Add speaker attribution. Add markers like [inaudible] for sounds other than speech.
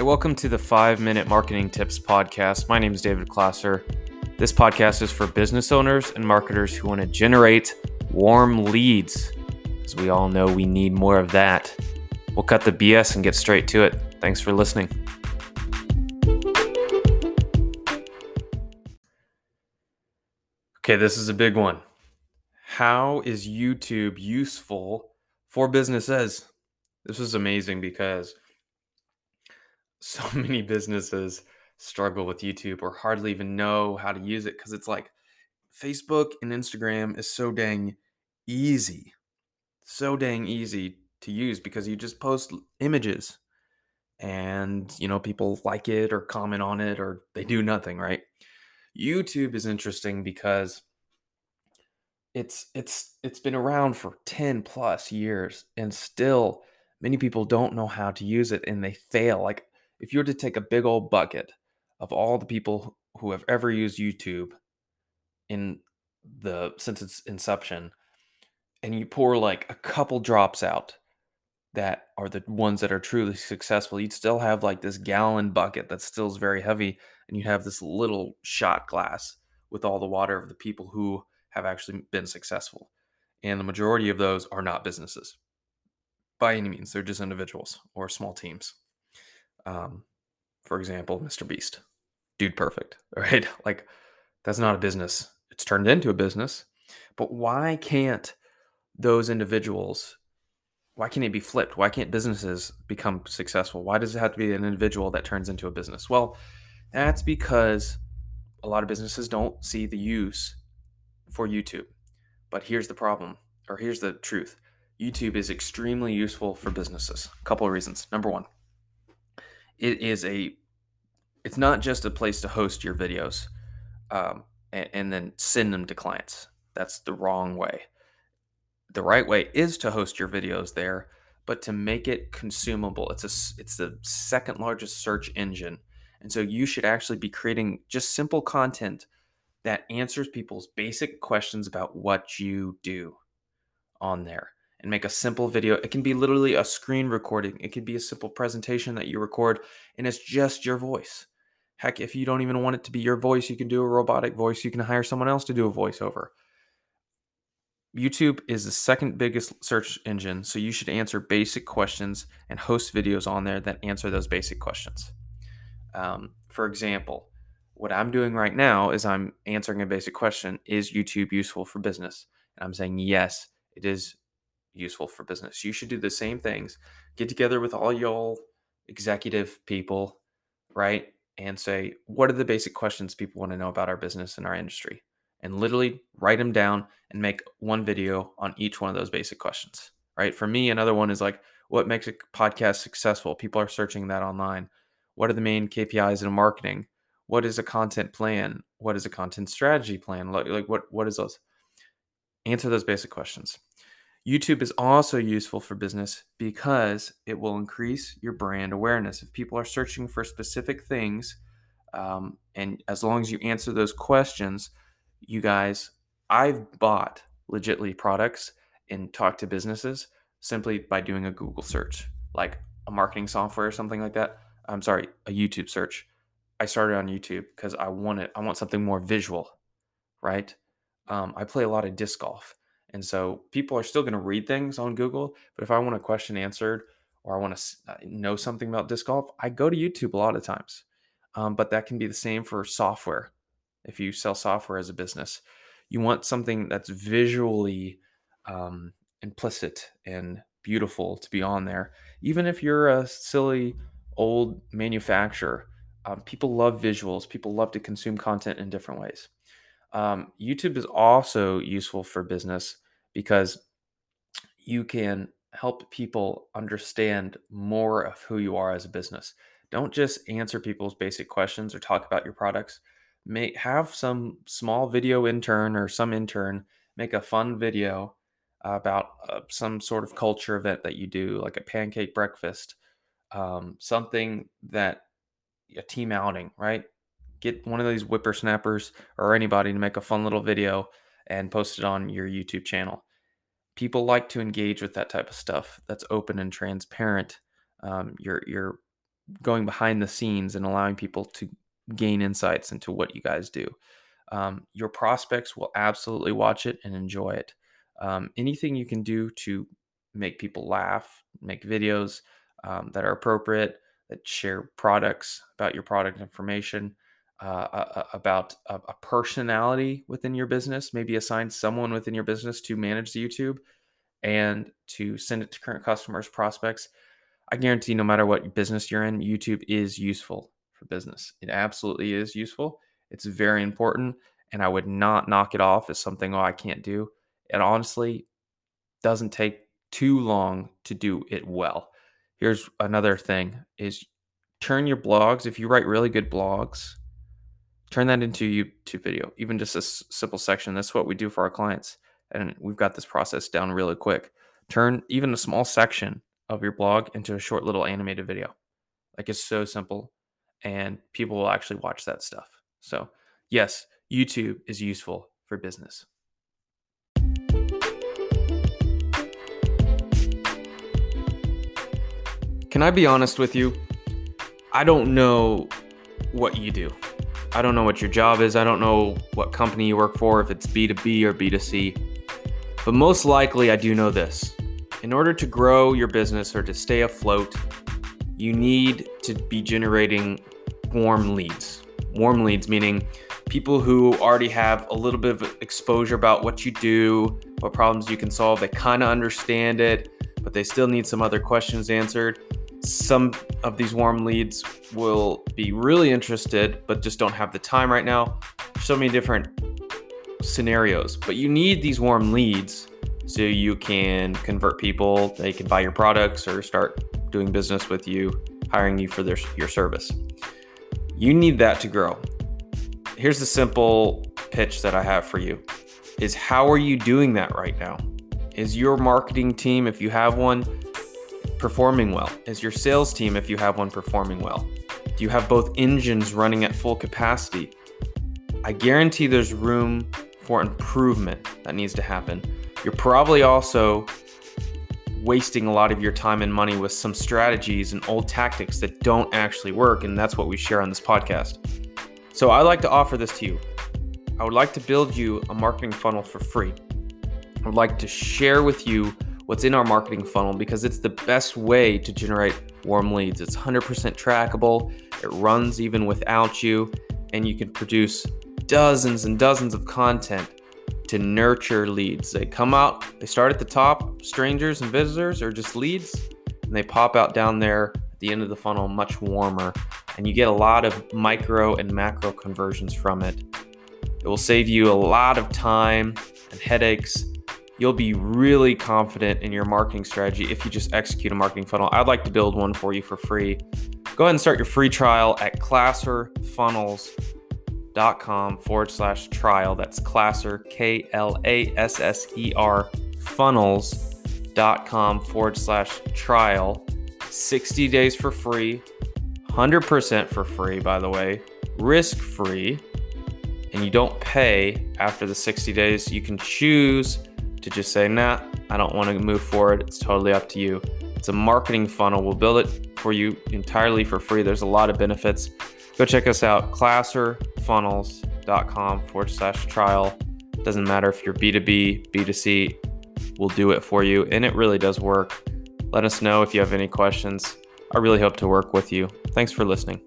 Speaker 1: Hey, welcome to the Five Minute Marketing Tips Podcast. My name is David Klasser. This podcast is for business owners and marketers who want to generate warm leads. As we all know, we need more of that. We'll cut the BS and get straight to it. Thanks for listening. Okay, this is a big one. How is YouTube useful for businesses? This is amazing because so [laughs] many businesses struggle with YouTube or hardly even know how to use it because it's like Facebook and Instagram is so dang easy. So dang easy to use because you just post images and you know people like it or comment on it or they do nothing, right? YouTube is interesting because it's it's it's been around for 10 plus years and still many people don't know how to use it and they fail. Like if you were to take a big old bucket of all the people who have ever used YouTube in the since its inception and you pour like a couple drops out that are the ones that are truly successful you'd still have like this gallon bucket that still is very heavy and you have this little shot glass with all the water of the people who have actually been successful. And the majority of those are not businesses. By any means they're just individuals or small teams um, for example, Mr. Beast, dude, perfect, [laughs] right? Like that's not a business. It's turned into a business, but why can't those individuals? Why can't it be flipped? Why can't businesses become successful? Why does it have to be an individual that turns into a business? Well, that's because a lot of businesses don't see the use for YouTube. But here's the problem, or here's the truth YouTube is extremely useful for businesses. A couple of reasons. Number one, it is a it's not just a place to host your videos um, and, and then send them to clients. That's the wrong way. The right way is to host your videos there but to make it consumable it's a it's the second largest search engine. And so you should actually be creating just simple content that answers people's basic questions about what you do on there and make a simple video. It can be literally a screen recording, it could be a simple presentation that you record, and it's just your voice. Heck, if you don't even want it to be your voice, you can do a robotic voice. You can hire someone else to do a voiceover. YouTube is the second biggest search engine, so you should answer basic questions and host videos on there that answer those basic questions. Um, for example, what I'm doing right now is I'm answering a basic question Is YouTube useful for business? And I'm saying, yes, it is useful for business. You should do the same things. Get together with all y'all executive people, right? And say, what are the basic questions people want to know about our business and our industry? And literally write them down and make one video on each one of those basic questions, right? For me, another one is like, what makes a podcast successful? People are searching that online. What are the main KPIs in marketing? What is a content plan? What is a content strategy plan? Like, like what what is those? Answer those basic questions. YouTube is also useful for business because it will increase your brand awareness. If people are searching for specific things, um, and as long as you answer those questions, you guys, I've bought legitly products and talked to businesses simply by doing a Google search, like a marketing software or something like that. I'm sorry, a YouTube search. I started on YouTube because I want it. I want something more visual, right? Um, I play a lot of disc golf and so people are still going to read things on Google, but if I want a question answered or I want to uh, know something about disc golf, I go to YouTube a lot of times. Um, but that can be the same for software. If you sell software as a business, you want something that's visually um, implicit and beautiful to be on there. Even if you're a silly old manufacturer, um, people love visuals. People love to consume content in different ways. Um, YouTube is also useful for business because you can help people understand more of who you are as a business. Don't just answer people's basic questions or talk about your products. Make have some small video intern or some intern make a fun video about uh, some sort of culture event that you do, like a pancake breakfast, um, something that a team outing, right? Get one of these whippersnappers or anybody to make a fun little video and post it on your YouTube channel. People like to engage with that type of stuff that's open and transparent. Um, you're you're going behind the scenes and allowing people to gain insights into what you guys do. Um, your prospects will absolutely watch it and enjoy it. Um, anything you can do to make people laugh, make videos um, that are appropriate, that share products about your product information, uh, about a, a, personality within your business, maybe assign someone within your business to manage the YouTube and to send it to current customers, prospects. I guarantee no matter what business you're in, YouTube is useful for business. It absolutely is useful. It's very important. And I would not knock it off as something, oh, I can't do. It honestly doesn't take too long to do it well. Here's another thing is turn your blogs, if you write really good blogs, turn that into a YouTube video, even just a simple section. That's what we do for our clients. And we've got this process down really quick. Turn even a small section of your blog into a short little animated video. Like it's so simple and people will actually watch that stuff. So, yes, YouTube is useful for business. Can I be honest with you? I don't know what you do. I don't know what your job is. I don't know what company you work for, if it's B2B or B2C. But most likely, I do know this. In order to grow your business or to stay afloat, you need to be generating warm leads. Warm leads meaning people who already have a little bit of exposure about what you do, what problems you can solve. They kind of understand it, but they still need some other questions answered some of these warm leads will be really interested but just don't have the time right now. So many different scenarios, but you need these warm leads so you can convert people, they can buy your products or start doing business with you, hiring you for their, your service. You need that to grow. Here's the simple pitch that I have for you is how are you doing that right now? Is your marketing team if you have one performing well? Is your sales team, if you have one, performing well? Do you have both engines running at full capacity? I guarantee there's room for improvement that needs to happen. You're probably also wasting a lot of your time and money with some strategies and old tactics that don't actually work, and that's what we share on this podcast. So I like to offer this to you. I would like to build you a marketing funnel for free. I would like to share with you what's in our marketing funnel because it's the best way to generate warm leads. It's 100% trackable, it runs even without you, and you can produce dozens and dozens of content to nurture leads. They come out, they start at the top, strangers and visitors, or just leads, and they pop out down there at the end of the funnel much warmer. And you get a lot of micro and macro conversions from it. It will save you a lot of time and headaches you'll be really confident in your marketing strategy if you just execute a marketing funnel. I'd like to build one for you for free. Go ahead and start your free trial at klasserfunnels.com forward slash trial. That's klasser, K L A S S E R, funnels.com forward slash trial. 60 days for free, 100% for free, by the way, risk free, and you don't pay after the 60 days. You can choose to just say, nah, I don't want to move forward. It's totally up to you. It's a marketing funnel. We'll build it for you entirely for free. There's a lot of benefits. Go check us out, klasserfunnels.com forward slash trial. Doesn't matter if you're B2B, B2C, we'll do it for you. And it really does work. Let us know if you have any questions. I really hope to work with you. Thanks for listening.